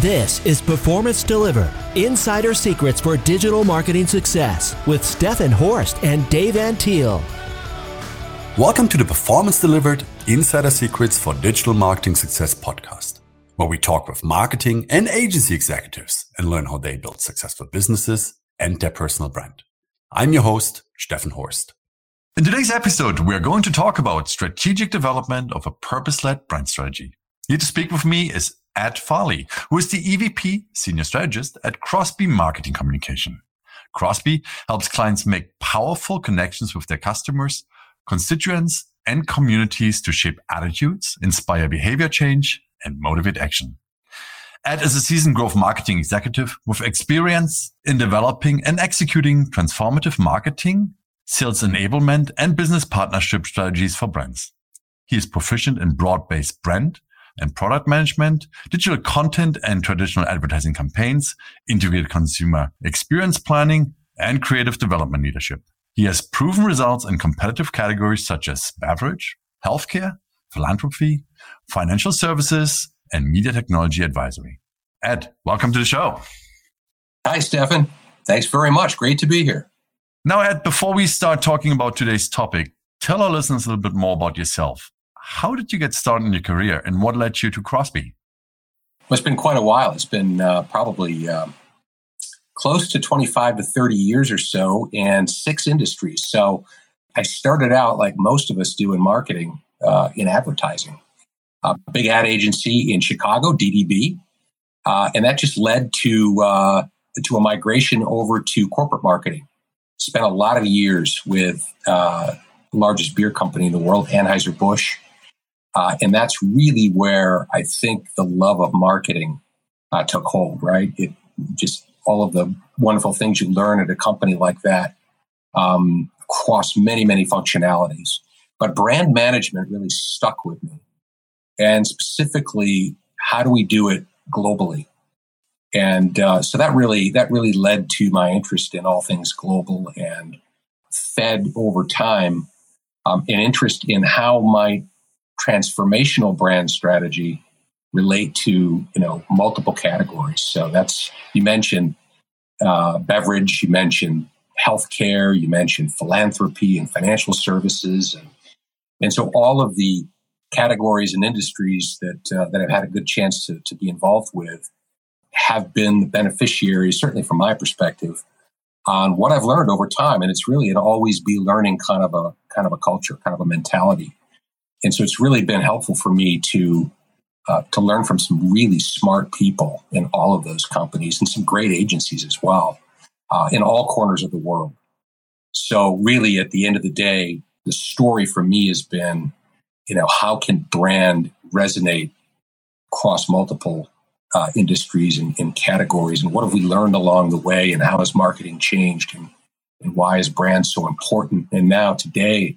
This is Performance Delivered Insider Secrets for Digital Marketing Success with Steffen Horst and Dave Antil. Welcome to the Performance Delivered Insider Secrets for Digital Marketing Success podcast, where we talk with marketing and agency executives and learn how they build successful businesses and their personal brand. I'm your host, Steffen Horst. In today's episode, we are going to talk about strategic development of a purpose-led brand strategy. Here to speak with me is Ed Farley, who is the EVP Senior Strategist at Crosby Marketing Communication. Crosby helps clients make powerful connections with their customers, constituents, and communities to shape attitudes, inspire behavior change, and motivate action. Ed is a seasoned growth marketing executive with experience in developing and executing transformative marketing, sales enablement, and business partnership strategies for brands. He is proficient in broad-based brand, and product management, digital content and traditional advertising campaigns, integrated consumer experience planning, and creative development leadership. He has proven results in competitive categories such as beverage, healthcare, philanthropy, financial services, and media technology advisory. Ed, welcome to the show. Hi, Steffen. Thanks very much. Great to be here. Now, Ed, before we start talking about today's topic, tell our listeners a little bit more about yourself. How did you get started in your career and what led you to Crosby? Well, it's been quite a while. It's been uh, probably um, close to 25 to 30 years or so and six industries. So I started out like most of us do in marketing uh, in advertising. A big ad agency in Chicago, DDB. Uh, and that just led to, uh, to a migration over to corporate marketing. Spent a lot of years with uh, the largest beer company in the world, Anheuser-Busch uh, and that's really where I think the love of marketing uh, took hold, right? It just all of the wonderful things you learn at a company like that um, across many, many functionalities. But brand management really stuck with me. And specifically, how do we do it globally? And uh, so that really that really led to my interest in all things global and fed over time um, an interest in how might transformational brand strategy relate to you know multiple categories. So that's you mentioned uh, beverage, you mentioned healthcare, you mentioned philanthropy and financial services, and and so all of the categories and industries that uh, that I've had a good chance to to be involved with have been the beneficiaries, certainly from my perspective, on what I've learned over time. And it's really an always be learning kind of a kind of a culture, kind of a mentality. And so it's really been helpful for me to uh, to learn from some really smart people in all of those companies and some great agencies as well uh, in all corners of the world. So really, at the end of the day, the story for me has been, you know, how can brand resonate across multiple uh, industries and, and, categories, and what have we learned along the way, and how has marketing changed, and, and why is brand so important? And now today,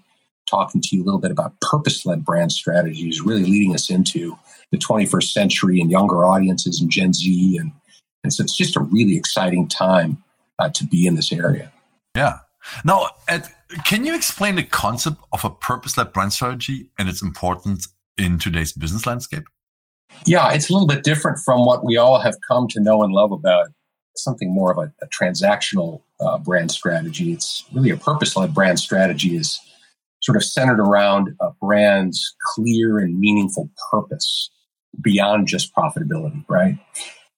talking to you a little bit about purpose led brand strategies, really leading us into the 21st century and younger audiences and Gen Z. And, and so it's just a really exciting time uh, to be in this area. Yeah. Now, Ed, can you explain the concept of a purpose led brand strategy and its importance in today's business landscape? Yeah, it's a little bit different from what we all have come to know and love about something more of a, a transactional uh, brand strategy. It's really a purpose led brand strategy is sort of centered around a brand's clear and meaningful purpose beyond just profitability, right?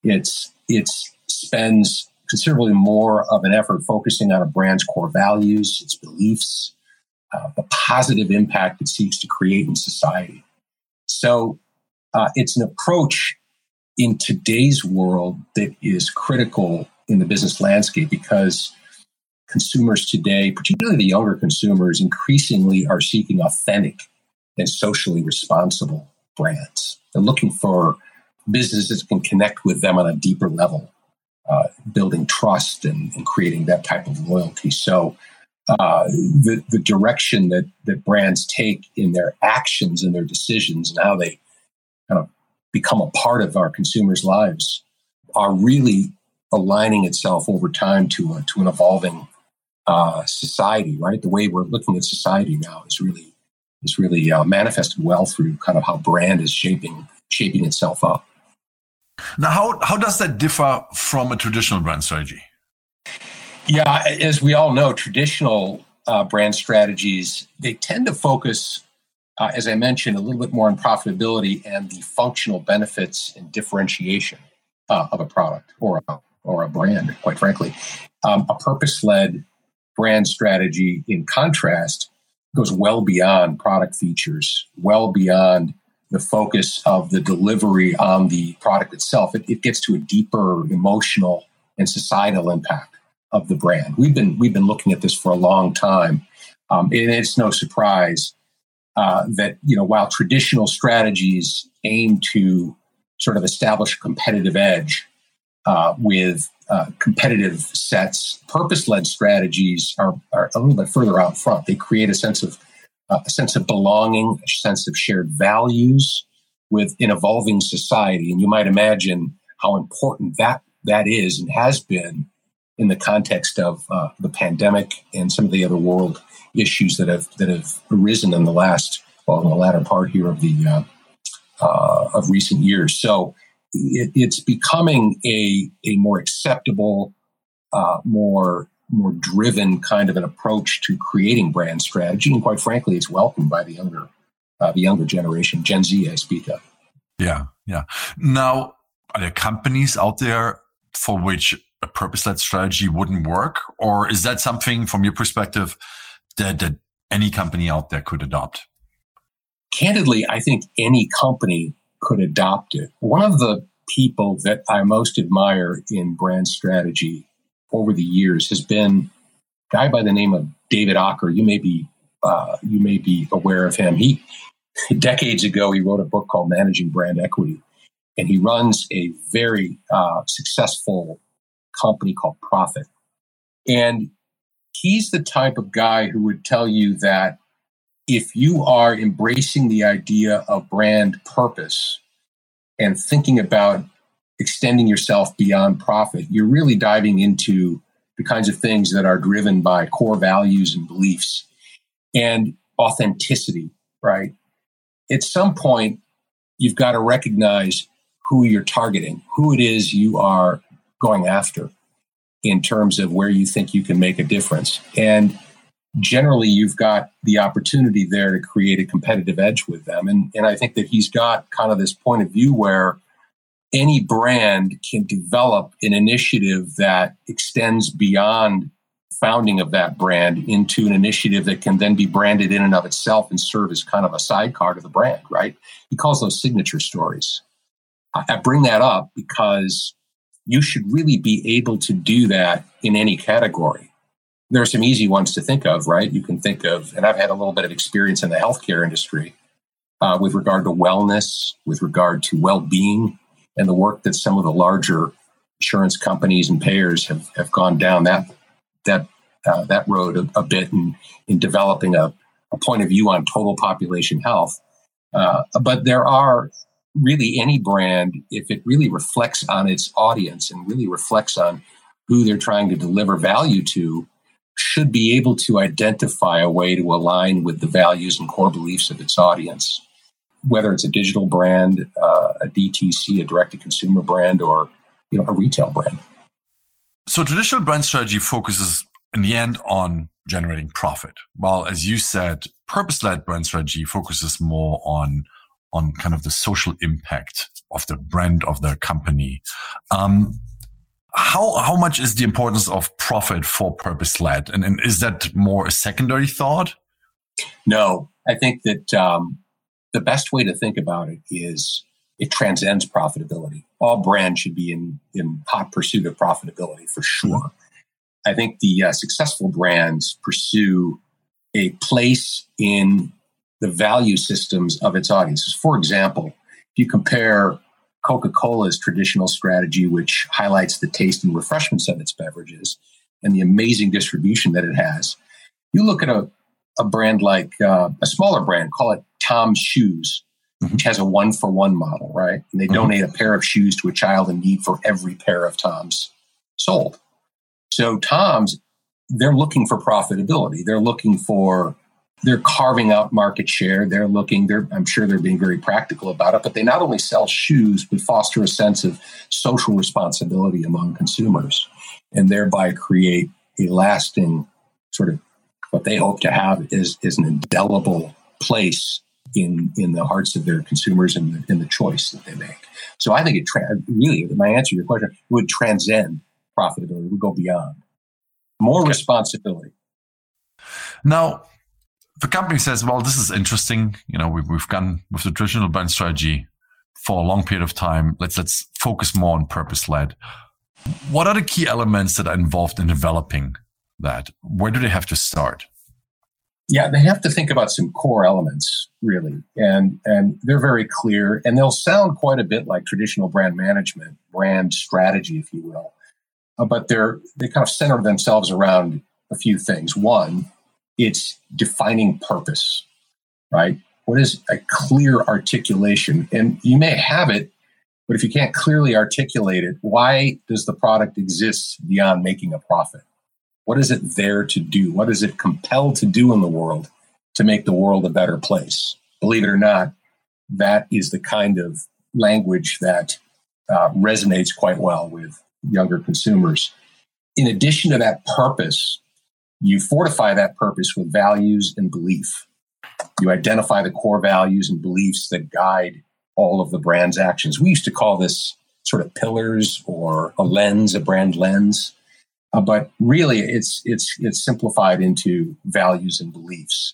It's it spends considerably more of an effort focusing on a brand's core values, its beliefs, uh, the positive impact it seeks to create in society. So uh, it's an approach in today's world that is critical in the business landscape because consumers today, particularly the younger consumers, increasingly are seeking authentic and socially responsible brands. They're looking for businesses that can connect with them on a deeper level, uh, building trust and, and, creating that type of loyalty. So, uh, the, the direction that, that brands take in their actions and their decisions and how they kind of become a part of our consumers' lives are really aligning itself over time to, a, to an evolving uh, society, right? The way we're looking at society now is really is really uh, manifested well through kind of how brand is shaping shaping itself up. Now, how, how does that differ from a traditional brand strategy? Yeah, as we all know, traditional uh, brand strategies they tend to focus, uh, as I mentioned, a little bit more on profitability and the functional benefits and differentiation uh, of a product or a, or a brand. Quite frankly, um, a purpose-led brand strategy, in contrast, goes well beyond product features, well beyond the focus of the delivery on the product itself. It, it gets to a deeper emotional and societal impact of the brand. We've been we've been looking at this for a long time, um, and it's no surprise uh, that you know while traditional strategies aim to sort of establish a competitive edge uh, with uh, competitive sets, purpose-led strategies are, are a little bit further out front. They create a sense of uh, a sense of belonging, a sense of shared values with an evolving society, and you might imagine how important that that is and has been in the context of uh, the pandemic and some of the other world issues that have that have arisen in the last well in the latter part here of the uh, uh, of recent years. So it, it's becoming a a more acceptable, uh, more more driven kind of an approach to creating brand strategy, and quite frankly, it's welcomed by the younger uh, the younger generation, Gen Z, I speak of. Yeah, yeah. Now, are there companies out there for which a purpose-led strategy wouldn't work, or is that something from your perspective that that any company out there could adopt? Candidly, I think any company could adopt it. One of the people that I most admire in brand strategy over the years has been a guy by the name of David Aaker. You may be uh, you may be aware of him. He decades ago he wrote a book called Managing Brand Equity, and he runs a very uh, successful company called Prophet. And he's the type of guy who would tell you that if you are embracing the idea of brand purpose and thinking about extending yourself beyond profit, you're really diving into the kinds of things that are driven by core values and beliefs and authenticity, right? At some point, you've got to recognize who you're targeting, who it is you are going after in terms of where you think you can make a difference. And generally, you've got the opportunity there to create a competitive edge with them. And, and I think that he's got kind of this point of view where any brand can develop an initiative that extends beyond founding of that brand into an initiative that can then be branded in and of itself and serve as kind of a sidecar to the brand, right? He calls those signature stories. I bring that up because you should really be able to do that in any category. There are some easy ones to think of, right? You can think of, and I've had a little bit of experience in the healthcare industry uh, with regard to wellness, with regard to well being, and the work that some of the larger insurance companies and payers have, have gone down that that uh, that road a, a, bit in, in developing a, a point of view on total population health. Uh, but there are really any brand, if it really reflects on its audience and really reflects on who they're trying to deliver value to, should be able to identify a way to align with the values and core beliefs of its audience. Whether it's a digital brand, uh, a DTC, a direct to consumer brand, or you know, a retail brand. So traditional brand strategy focuses in the end on generating profit. While as you said, purpose-led brand strategy focuses more on on kind of the social impact of the brand of the company. Um, how how much is the importance of profit for purpose led, and, and is that more a secondary thought? No, I think that um, the best way to think about it is it transcends profitability. All brands should be in in hot pursuit of profitability for sure. Mm-hmm. I think the uh, successful brands pursue a place in the value systems of its audiences. For example, if you compare Coca Cola's traditional strategy, which highlights the taste and refreshments of its beverages and the amazing distribution that it has, you look at a, a brand like uh, a smaller brand, call it Tom's Shoes, mm-hmm. which has a one for one model, right? And they mm-hmm. donate a pair of shoes to a child in need for every pair of Tom's sold. So, Tom's, they're looking for profitability. They're looking for they're carving out market share. They're looking, they're, I'm sure they're being very practical about it, but they not only sell shoes, but foster a sense of social responsibility among consumers and thereby create a lasting sort of what they hope to have is, is an indelible place in, in the hearts of their consumers and the, in the choice that they make. So I think it tra- really, my answer to your question would transcend profitability, would go beyond more okay. responsibility. Now, the company says, well, this is interesting. You know, we've, we've gone with the traditional brand strategy for a long period of time. Let's, let's focus more on purpose led. What are the key elements that are involved in developing that? Where do they have to start? Yeah, they have to think about some core elements, really, and and they're very clear, and they'll sound quite a bit like traditional brand management, brand strategy, if you will, uh, but they're they kind of center themselves around a few things. One, it's defining purpose, right? What is a clear articulation? And you may have it, but if you can't clearly articulate it, why does the product exist beyond making a profit? What is it there to do? What is it compelled to do in the world to make the world a better place? Believe it or not, that is the kind of language that uh, resonates quite well with younger consumers. In addition to that purpose, you fortify that purpose with values and belief. You identify the core values and beliefs that guide all of the brand's actions. We used to call this sort of pillars or a lens, a brand lens. Uh, but really, it's it's it's simplified into values and beliefs.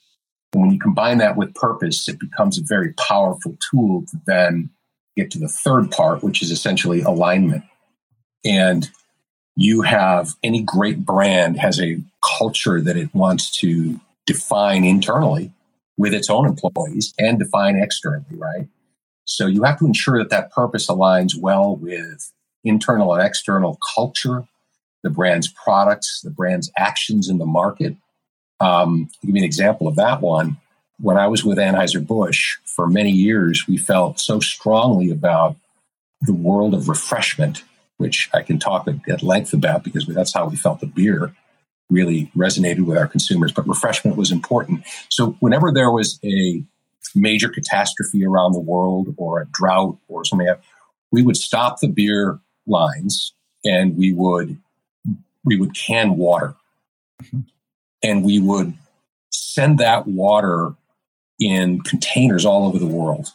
And when you combine that with purpose, it becomes a very powerful tool to then get to the third part, which is essentially alignment. And you have any great brand has a culture that it wants to define internally with its own employees and define externally, right? So you have to ensure that that purpose aligns well with internal and external culture, the brand's products, the brand's actions in the market. Um, give me an example of that one. When I was with Anheuser-Busch for many years, we felt so strongly about the world of refreshment, which I can talk at length about because that's how we felt the beer really resonated with our consumers. But refreshment was important. So whenever there was a major catastrophe around the world or a drought or something, like that, we would stop the beer lines and we would we would can water mm-hmm. and we would send that water in containers all over the world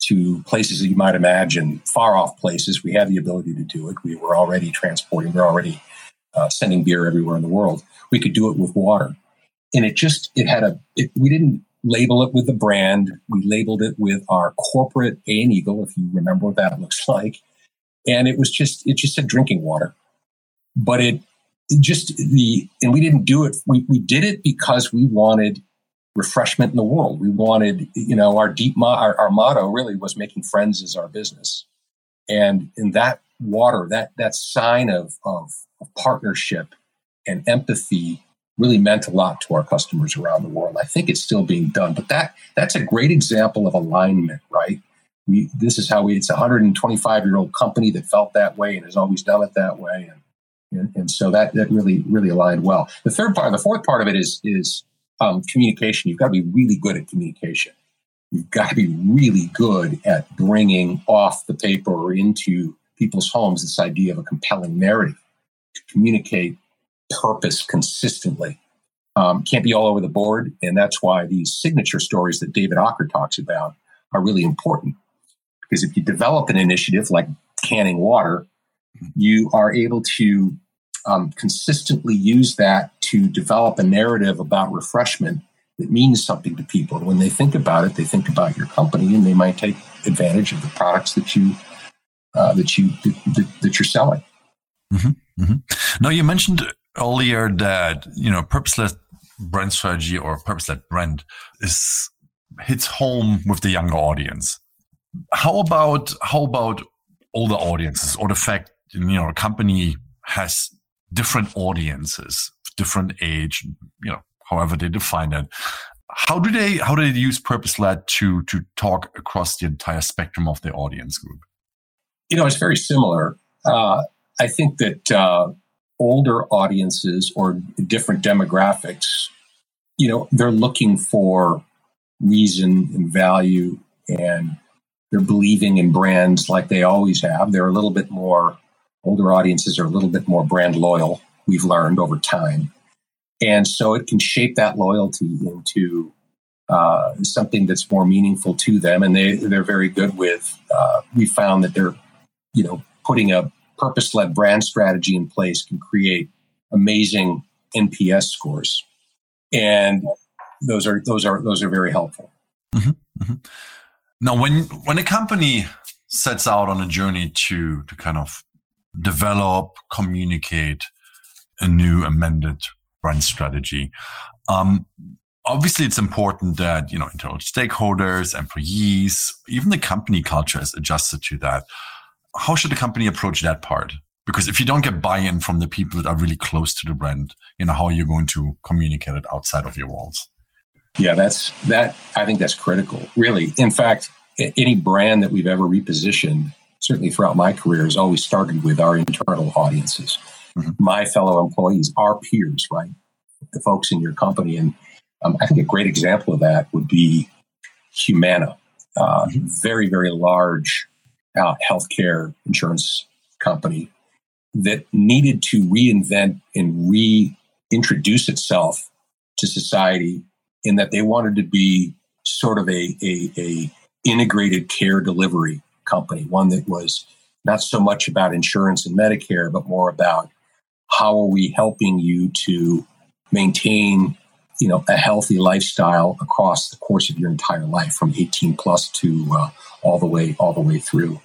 to places that you might imagine far off places. We have the ability to do it. We were already transporting, we're already uh, sending beer everywhere in the world. We could do it with water. And it just, it had a, it, we didn't label it with the brand. We labeled it with our corporate A and Eagle, if you remember what that looks like. And it was just, it just said drinking water but it, it just the and we didn't do it. We we did it because we wanted refreshment in the world. We wanted, you know, our deep mo- our, our motto really was making friends is our business, and in that water, that that sign of, of of partnership and empathy really meant a lot to our customers around the world. I think it's still being done, but that that's a great example of alignment, right? We this is how we. It's a 125 year old company that felt that way and has always done it that way, and and, and, so that that really really aligned well. The third part, the fourth part of it is is um, communication. You've got to be really good at communication. You've got to be really good at bringing off the paper or into people's homes this idea of a compelling narrative to communicate purpose consistently. Um, can't be all over the board, and that's why these signature stories that David Aaker talks about are really important. Because if you develop an initiative like canning water, you are able to um, consistently use that to develop a narrative about refreshment that means something to people. When they think about it, they think about your company, and they might take advantage of the products that you uh, that you that, that, you're selling. Mm-hmm, mm-hmm. Now, you mentioned earlier that you know purpose-led brand strategy or purpose-led brand is hits home with the younger audience. How about how about older audiences or the fact you know a company has different audiences different age you know however they define it how do they how do they use purpose led to to talk across the entire spectrum of the audience group you know it's very similar uh, i think that uh, older audiences or different demographics you know, they're looking for reason and value and they're believing in brands like they always have. They're a little bit more, older audiences are a little bit more brand loyal, we've learned over time. And so it can shape that loyalty into uh, something that's more meaningful to them. And they, they're very good with, uh, we found that they're, you know, putting a purpose led brand strategy in place can create amazing NPS scores. And those are, those are, those are very helpful. Mm-hmm, mm-hmm. Now, when, when a company sets out on a journey to, to kind of develop, communicate a new amended brand strategy, um, obviously it's important that you know internal stakeholders employees even the company culture is adjusted to that how should the company approach that part? Because if you don't get buy-in from the people that are really close to the brand you know how are you going to communicate it outside of your walls? Yeah that's that i think that's critical really. In fact any brand that we've ever repositioned certainly throughout my career has always started with our internal audiences. Mm-hmm. my fellow employees our peers right? The folks in your company and um, I think a great example of that would be Humana, uh, mm-hmm. very, very large uh, healthcare insurance company that needed to reinvent and reintroduce itself to society in that they wanted to be sort of a, a, a integrated care delivery company, one that was not so much about insurance and Medicare, but more about how are we helping you to maintain you know a healthy lifestyle across the course of your entire life from 18 plus to uh, all the way all the way through.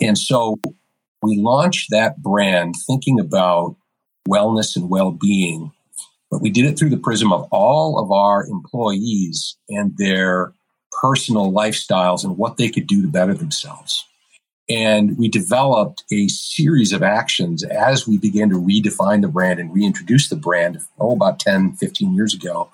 And so we launched that brand thinking about wellness and well-being but we did it through the prism of all of our employees and their personal lifestyles and what they could do to better themselves and we developed a series of actions as we began to redefine the brand and reintroduce the brand, oh, about 10, 15 years ago.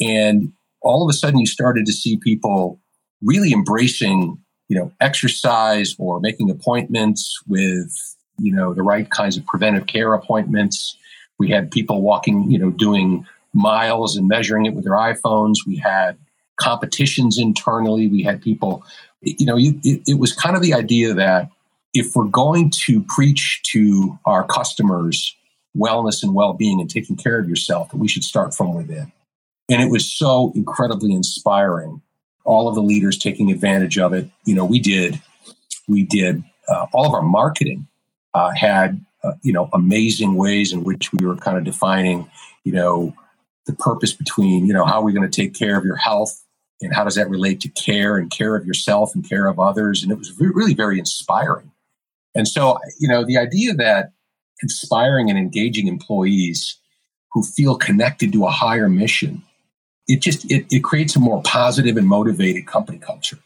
And all of a sudden, you started to see people really embracing, you know, exercise or making appointments with, you know, the right kinds of preventive care appointments. We had people walking, you know, doing miles and measuring it with their iPhones. We had competitions internally. We had people you know, it, it was kind of the idea that if we're going to preach to our customers wellness and well-being and taking care of yourself, that we should start from within. And it was so incredibly inspiring. All of the leaders taking advantage of it. You know, we did, we did uh, all of our marketing uh, had uh, you know amazing ways in which we were kind of defining you know the purpose between you know how are we going to take care of your health and how does that relate to care and care of yourself and care of others? And it was really very inspiring. And so you know the idea that inspiring and engaging employees who feel connected to a higher mission it just it, it creates a more positive and motivated company culture.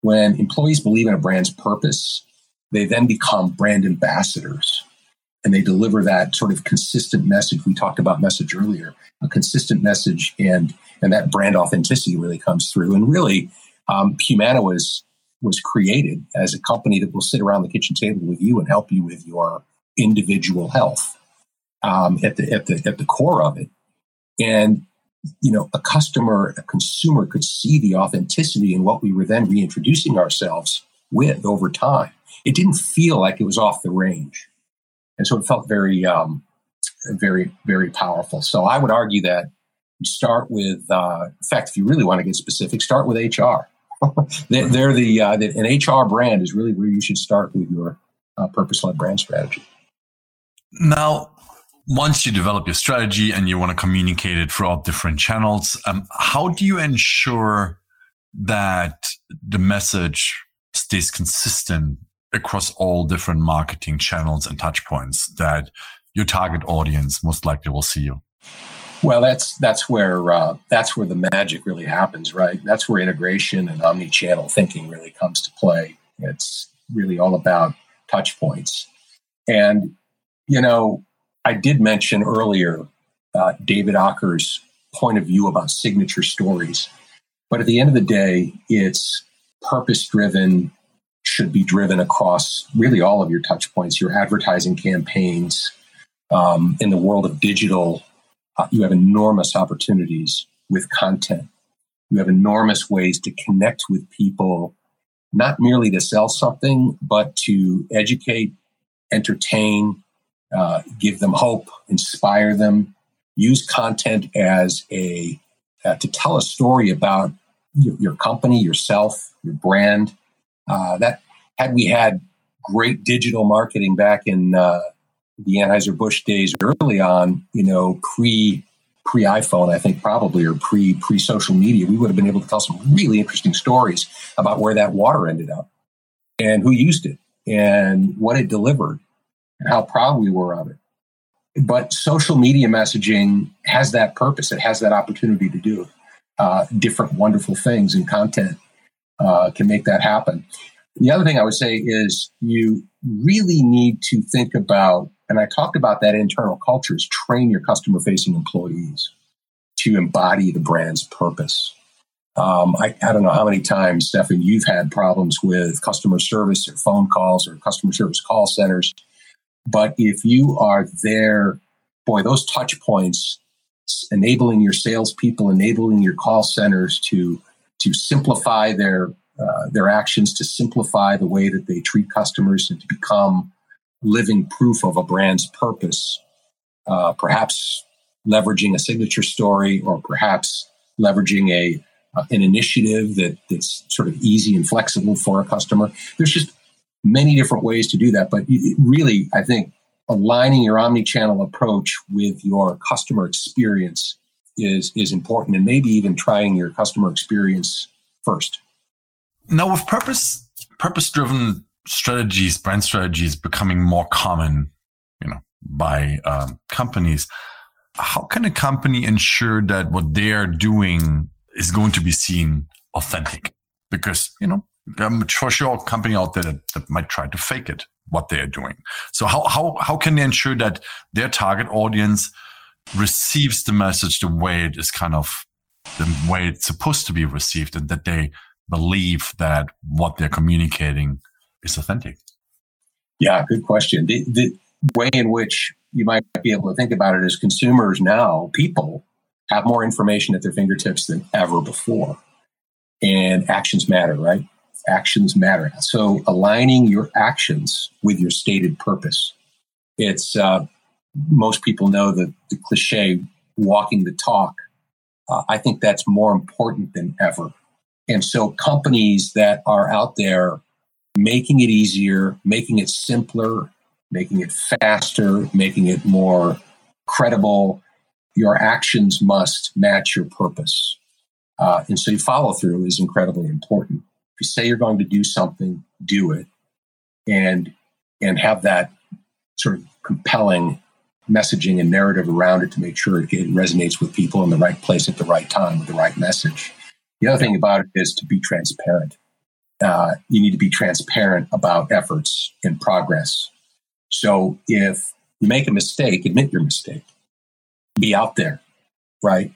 When employees believe in a brand's purpose they then become brand ambassadors and they deliver that sort of consistent message. We talked about message earlier, a consistent message, and and that brand authenticity really comes through. And really, um, Humana was was created as a company that will sit around the kitchen table with you and help you with your individual health um, at the at the at the core of it. And you know, a customer, a consumer could see the authenticity in what we were then reintroducing ourselves with over time. It didn't feel like it was off the range and so it felt very, um, very, very powerful. So I would argue that you start with, uh, in fact, if you really want to get specific, start with HR. they're, they're the, uh, the, an HR brand is really where you should start with your uh, purpose-led brand strategy. Now, once you develop your strategy and you want to communicate it throughout different channels, um, how do you ensure that the message stays consistent across all different marketing channels and touch points that your target audience most likely will see you? Well, that's that's where uh, that's where the magic really happens, right? That's where integration and omni-channel thinking really comes to play. It's really all about touch points, and you know, I did mention earlier uh, David Aaker's point of view about signature stories, but at the end of the day, it's purpose-driven should be driven across really all of your touch points, your advertising campaigns. Um, in the world of digital, uh, you have enormous opportunities with content. You have enormous ways to connect with people, not merely to sell something, but to educate, entertain, uh, give them hope, inspire them. Use content as a uh, to tell a story about your, your company, yourself, your brand. Uh, that had we had great digital marketing back in uh, the Anheuser Busch days, early on, you know, pre pre iPhone, I think probably, or pre pre social media, we would have been able to tell some really interesting stories about where that water ended up and who used it and what it delivered and how proud we were of it. But social media messaging has that purpose. It has that opportunity to do uh, different wonderful things, and content uh, can make that happen. The other thing I would say is you really need to think about, and I talked about that internal cultures, train your customer facing employees to embody the brand's purpose. Um, I, I, don't know how many times, Steffen, you've had problems with customer service or phone calls or customer service call centers but if you are there, boy, those touch points, enabling your salespeople, enabling your call centers to to simplify their uh, their actions, to simplify the way that they treat customers, and to become living proof of a brand's purpose. Uh, perhaps leveraging a signature story, or perhaps leveraging a uh, an initiative that that's sort of easy and flexible for a customer. There's just many different ways to do that. But really, I think aligning your omni-channel approach with your customer experience is is important, and maybe even trying your customer experience first. Now, with purpose purpose driven strategies, brand strategies becoming more common, you know, by um, companies. How can a company ensure that what they are doing is going to be seen authentic? Because you know um, for sure a company out there that, that might try to fake it what they are doing so how, how how can they ensure that their target audience receives the message the way it is kind of the way it's supposed to be received and that they believe that what they're communicating is authentic yeah good question the, the way in which you might be able to think about it is consumers now people have more information at their fingertips than ever before and actions matter right actions matter. So aligning your actions with your stated purpose. It's uh, most people know the, the cliche walking the talk. Uh, I think that's more important than ever. And so companies that are out there making it easier, making it simpler, making it faster, making it more credible, your actions must match your purpose. Uh, and so follow through is incredibly important If you say you're going to do something, do it, and and have that sort of compelling messaging and narrative around it to make sure it, resonates with people in the right place at the right time with the right message. The other thing about it is to be transparent. Uh, you need to be transparent about efforts and progress. So if you make a mistake, admit your mistake. Be out there, right?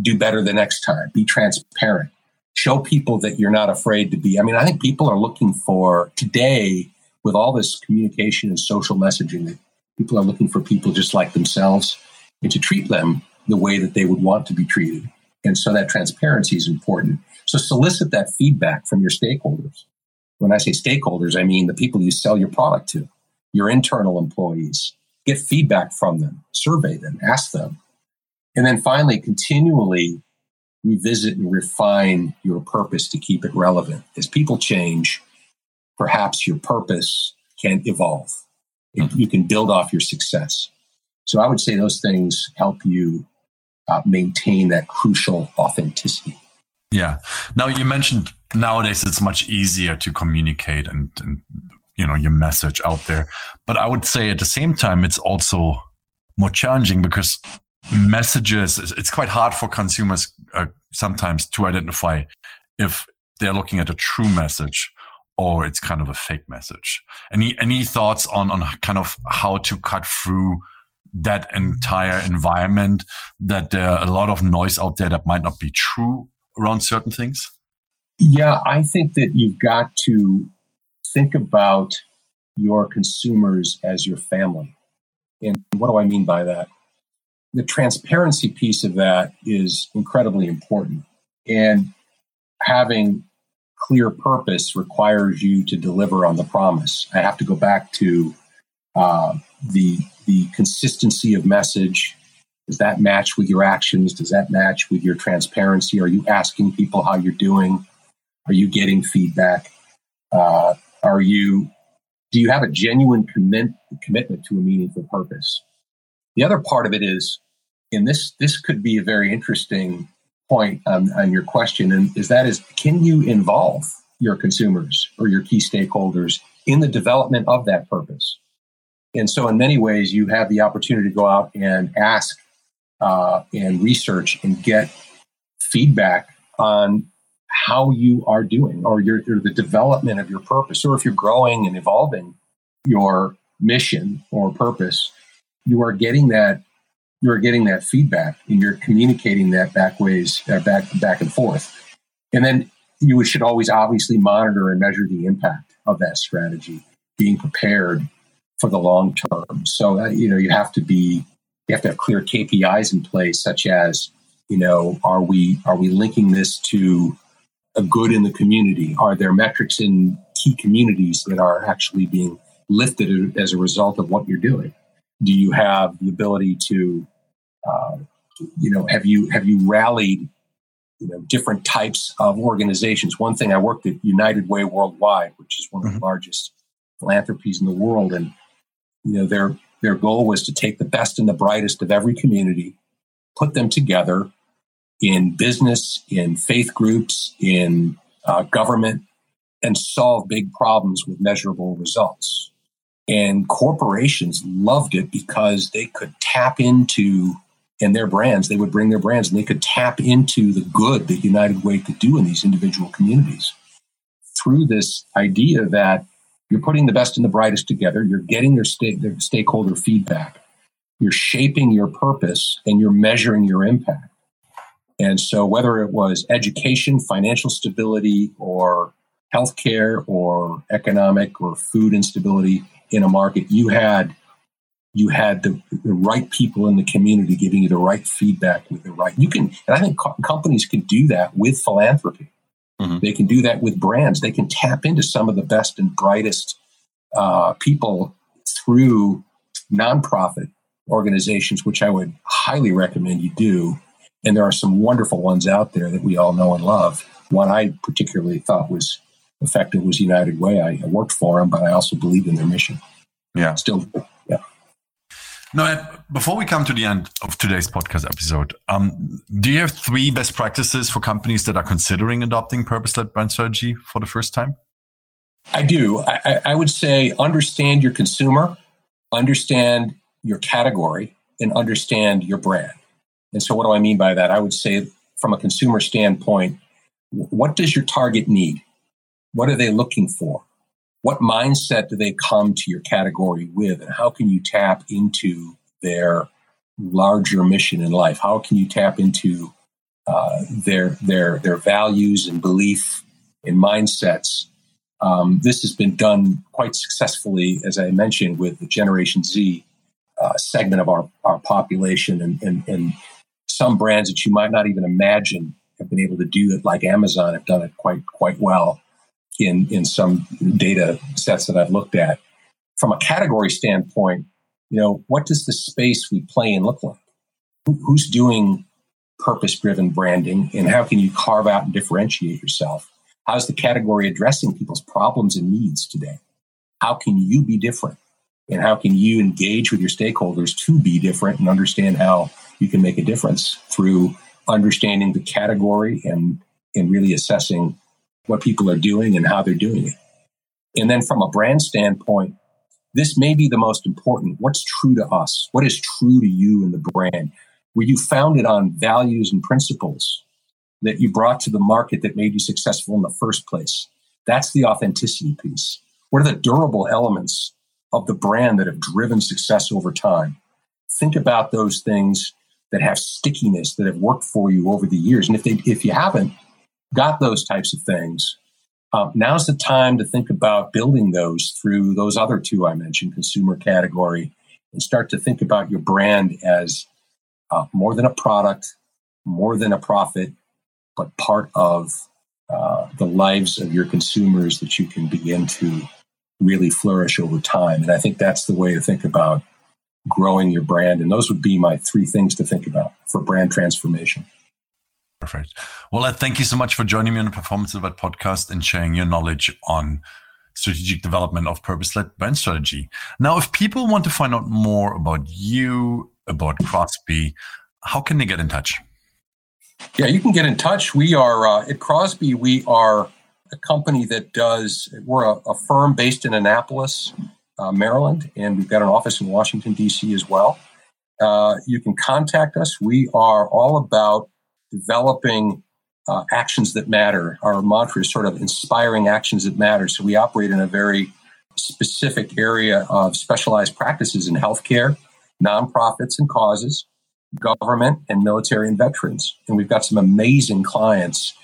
Do better the next time. Be transparent show people that you're not afraid to be. I mean, I think people are looking for today with all this communication and social messaging that people are looking for people just like themselves and to treat them the way that they would want to be treated. And so that transparency is important. So solicit that feedback from your stakeholders. When I say stakeholders, I mean the people you sell your product to, your internal employees. Get feedback from them, survey them, ask them. And then finally, continually revisit and refine your purpose to keep it relevant. As people change, perhaps your purpose can evolve. Mm-hmm. You can build off your success. So I would say those things help you uh, maintain that crucial authenticity. Yeah. Now you mentioned nowadays it's much easier to communicate and, and you know your message out there, but I would say at the same time it's also more challenging because messages it's quite hard for consumers uh, sometimes to identify if they're looking at a true message or it's kind of a fake message. Any any thoughts on on kind of how to cut through that entire environment that there are a lot of noise out there that might not be true around certain things? Yeah i think that you've got to think about your consumers as your family. And what do i mean by that? The transparency piece of that is incredibly important. And having clear purpose requires you to deliver on the promise. I have to go back to uh, the the consistency of message. Does that match with your actions? Does that match with your transparency? Are you asking people how you're doing? Are you getting feedback? Uh, are you do you have a genuine commit, commitment to a meaningful purpose? The other part of it is, and this this could be a very interesting point on, on your question, and is that is can you involve your consumers or your key stakeholders in the development of that purpose? And so, in many ways, you have the opportunity to go out and ask uh, and research and get feedback on how you are doing or your or the development of your purpose or if you're growing and evolving your mission or purpose you are getting that you are getting that feedback and you're communicating that back ways uh, back back and forth and then you should always obviously monitor and measure the impact of that strategy being prepared for the long term so that you know you have to be you have to have clear KPIs in place such as you know are we are we linking this to a good in the community? Are there metrics in key communities that are actually being lifted as a result of what you're doing? Do you have the ability to, uh, you know, have you have you rallied, you know, different types of organizations? One thing I worked at United Way Worldwide, which is one of mm-hmm. the largest philanthropies in the world, and you know their their goal was to take the best and the brightest of every community, put them together, in business, in faith groups, in uh, government, and solve big problems with measurable results. And corporations loved it because they could tap into, and their brands, they would bring their brands and they could tap into the good that United Way could do in these individual communities through this idea that you're putting the best and the brightest together, you're getting their, sta- their stakeholder feedback, you're shaping your purpose, and you're measuring your impact. And so, whether it was education, financial stability, or healthcare, or economic or food instability in a market, you had you had the, the right people in the community giving you the right feedback with the right. You can, and I think co- companies can do that with philanthropy. Mm-hmm. They can do that with brands. They can tap into some of the best and brightest uh, people through nonprofit organizations, which I would highly recommend you do and there are some wonderful ones out there that we all know and love. One I particularly thought was effective was United Way. I, worked for them, but I also believed in their mission. Yeah. Still, yeah. No, before we come to the end of today's podcast episode, um, do you have three best practices for companies that are considering adopting purpose-led brand strategy for the first time? I do. I, I would say understand your consumer, understand your category, and understand your brand. And so, what do I mean by that? I would say, from a consumer standpoint, what does your target need? What are they looking for? What mindset do they come to your category with? And how can you tap into their larger mission in life? How can you tap into uh, their their their values and belief and mindsets? Um, this has been done quite successfully, as I mentioned, with the Generation Z uh, segment of our, our population, and, and, and some brands that you might not even imagine have been able to do it, like Amazon have done it quite quite well in in some data sets that I've looked at. From a category standpoint, you know, what does the space we play in look like? Who's doing purpose driven branding, and how can you carve out and differentiate yourself? How's the category addressing people's problems and needs today? How can you be different? And how can you engage with your stakeholders to be different and understand how you can make a difference through understanding the category and and really assessing what people are doing and how they're doing it. And then from a brand standpoint, this may be the most important. What's true to us? What is true to you in the brand? Were you founded on values and principles that you brought to the market that made you successful in the first place? That's the authenticity piece. What are the durable elements of the brand that have driven success over time? Think about those things that have stickiness that have worked for you over the years. And if they, if you haven't got those types of things, uh, now's the time to think about building those through those other two I mentioned, consumer category, and start to think about your brand as uh, more than a product, more than a profit, but part of uh, the lives of your consumers that you can begin to really flourish over time. And I think that's the way to think about growing your brand. And those would be my three things to think about for brand transformation. Perfect. Well, thank you so much for joining me on the Performance Delivered podcast and sharing your knowledge on strategic development of purpose-led brand strategy. Now, if people want to find out more about you, about Crosby, how can they get in touch? Yeah, you can get in touch. We are uh, at Crosby. We are a company that does. We're a, a firm based in Annapolis, uh, Maryland, and we've got an office in Washington D.C. as well. Uh, you can contact us. We are all about developing uh, actions that matter. Our mantra is sort of inspiring actions that matter. So we operate in a very specific area of specialized practices in healthcare, nonprofits and causes, government, and military and veterans. And we've got some amazing clients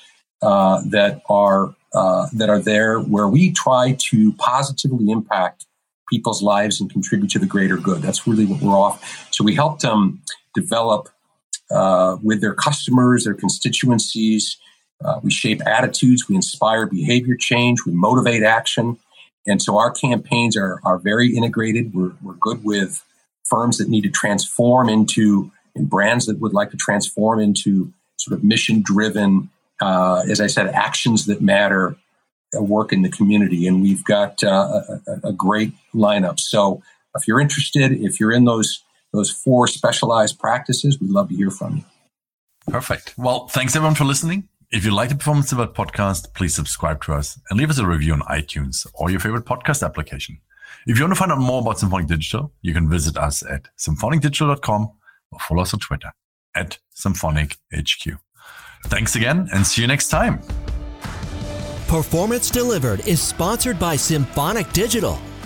uh, that are uh, that are there where we try to positively impact people's lives and contribute to the greater good. That's really what we're off. So we help them develop uh, with their customers, their constituencies. Uh, we shape attitudes, we inspire behavior change, we motivate action. And so our campaigns are, are very integrated. We're, we're good with firms that need to transform into, and brands that would like to transform into sort of mission driven, uh, as I said, actions that matter uh, work in the community. And we've got uh, a, a great lineup. So if you're interested, if you're in those those four specialized practices, we'd love to hear from you. Perfect. Well, thanks everyone for listening. If you like the Performance Delivered podcast, please subscribe to us and leave us a review on iTunes or your favorite podcast application. If you want to find out more about Symphonic Digital, you can visit us at symphonicdigital.com or follow us on Twitter at SymphonicHQ. Thanks again and see you next time. Performance Delivered is sponsored by Symphonic Digital.